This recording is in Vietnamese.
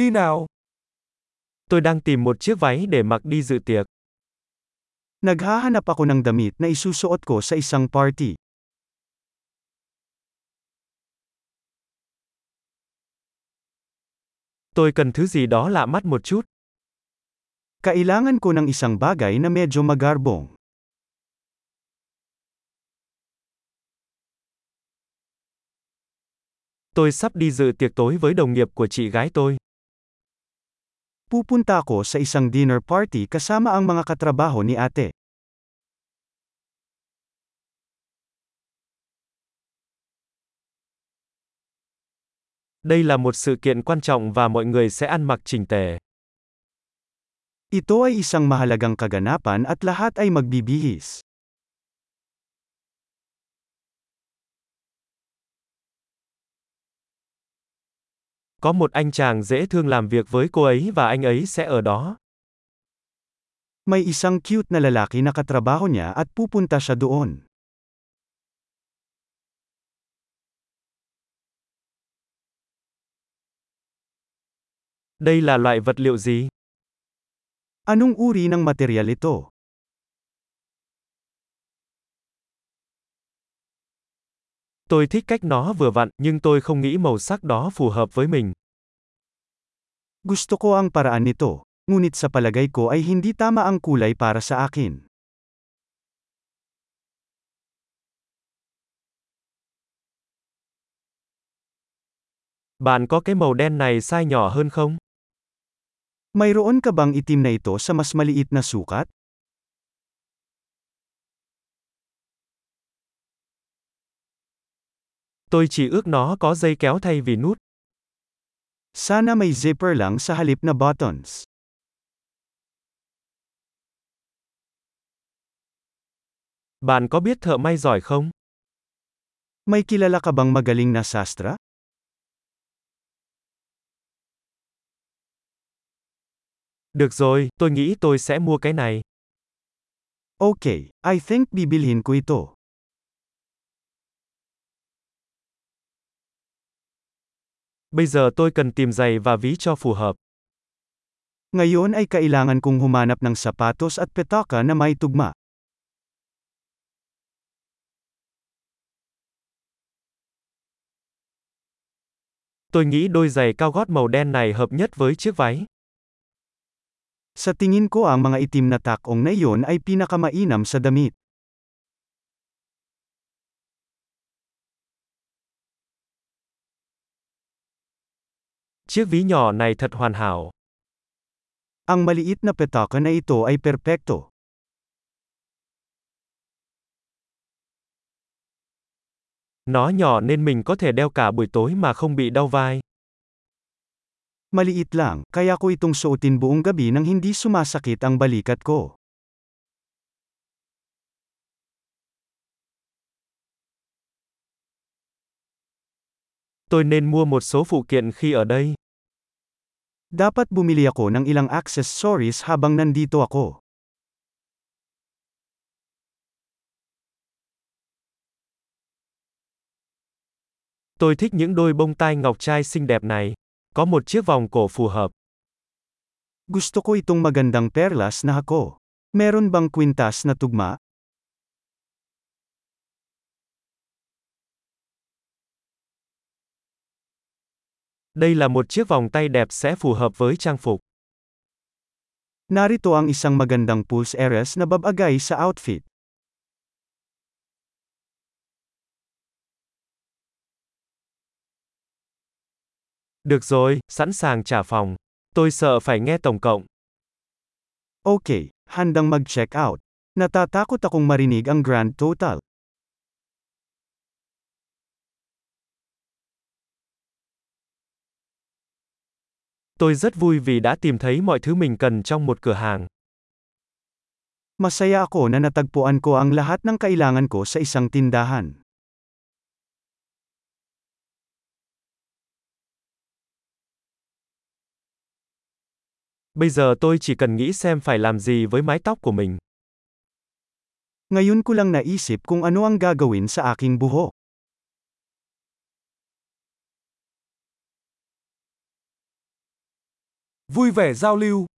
Đi nào. Tôi đang tìm một chiếc váy để mặc đi dự tiệc. Naghahanap ako ng damit na isusuot ko sa isang party. Tôi cần thứ gì đó lạ mắt một chút. Kailangan ko ng isang bagay na medyo magarbong. Tôi sắp đi dự tiệc tối với đồng nghiệp của chị gái tôi. Pupunta ako sa isang dinner party kasama ang mga katrabaho ni ate. Đây là một sự kiện quan trọng và mọi người sẽ ăn mặc chỉnh tề. Ito ay isang mahalagang kaganapan at lahat ay magbibihis. Có một anh chàng dễ thương làm việc với cô ấy và anh ấy sẽ ở đó. May isang cute na lalaki na katrabaho niya at pupunta siya doon. Đây là loại vật liệu gì? Anong uri ng material ito? Tôi thích cách nó vừa vặn, nhưng tôi không nghĩ màu sắc đó phù hợp với mình. Gusto ko ang paraan nito, ngunit sa palagay ko ay hindi tama ang kulay para sa akin. Bạn có cái màu đen này size nhỏ hơn không? Mayroon ka bang itim na ito sa mas maliit na sukat? Tôi chỉ ước nó có dây kéo thay vì nút. Sana may zipper lang sa halip na buttons. Bạn có biết thợ may giỏi không? May kilala ka bang magaling na sastra? Được rồi, tôi nghĩ tôi sẽ mua cái này. Okay, I think bibilhin ko ito. Bây giờ tôi cần tìm giày và ví cho phù hợp. Ngayon ay kailangan kong humanap ng sapatos at petaka na may tugma. Tôi nghĩ đôi giày cao gót màu đen này hợp nhất với chiếc váy. Sa tingin ko ang mga itim na takong na iyon ay pinakamainam sa damit. Chiếc ví nhỏ này thật hoàn hảo. Ang maliit na petaka na ito ay perpekto. Nó nhỏ nên mình có thể đeo cả buổi tối mà không bị đau vai. Maliit lang, kaya ko itong suotin buong gabi nang hindi sumasakit ang balikat ko. Tôi nên mua một số phụ kiện khi ở đây. Dapat bumili ako ng ilang accessories habang nandito ako. Tôi thích những đôi bông tai ngọc trai xinh đẹp này. Có một chiếc vòng cổ phù hợp. Gusto ko itong magandang perlas na hako. Meron bang kwintas na tugma? Đây là một chiếc vòng tay đẹp sẽ phù hợp với trang phục. Narito ang isang magandang pulse eres na babagay sa outfit. Được rồi, sẵn sàng trả phòng. Tôi sợ phải nghe tổng cộng. Okay, handang mag-check out. Natatakot akong marinig ang grand total. Tôi rất vui vì đã tìm thấy mọi thứ mình cần trong một cửa hàng. Masaya ako na natagpuan ko ang lahat ng kailangan ko sa isang tindahan. Bây giờ tôi chỉ cần nghĩ xem phải làm gì với mái tóc của mình. Ngayon ko lang naisip kung ano ang gagawin sa aking buhok. Vui vẻ giao lưu.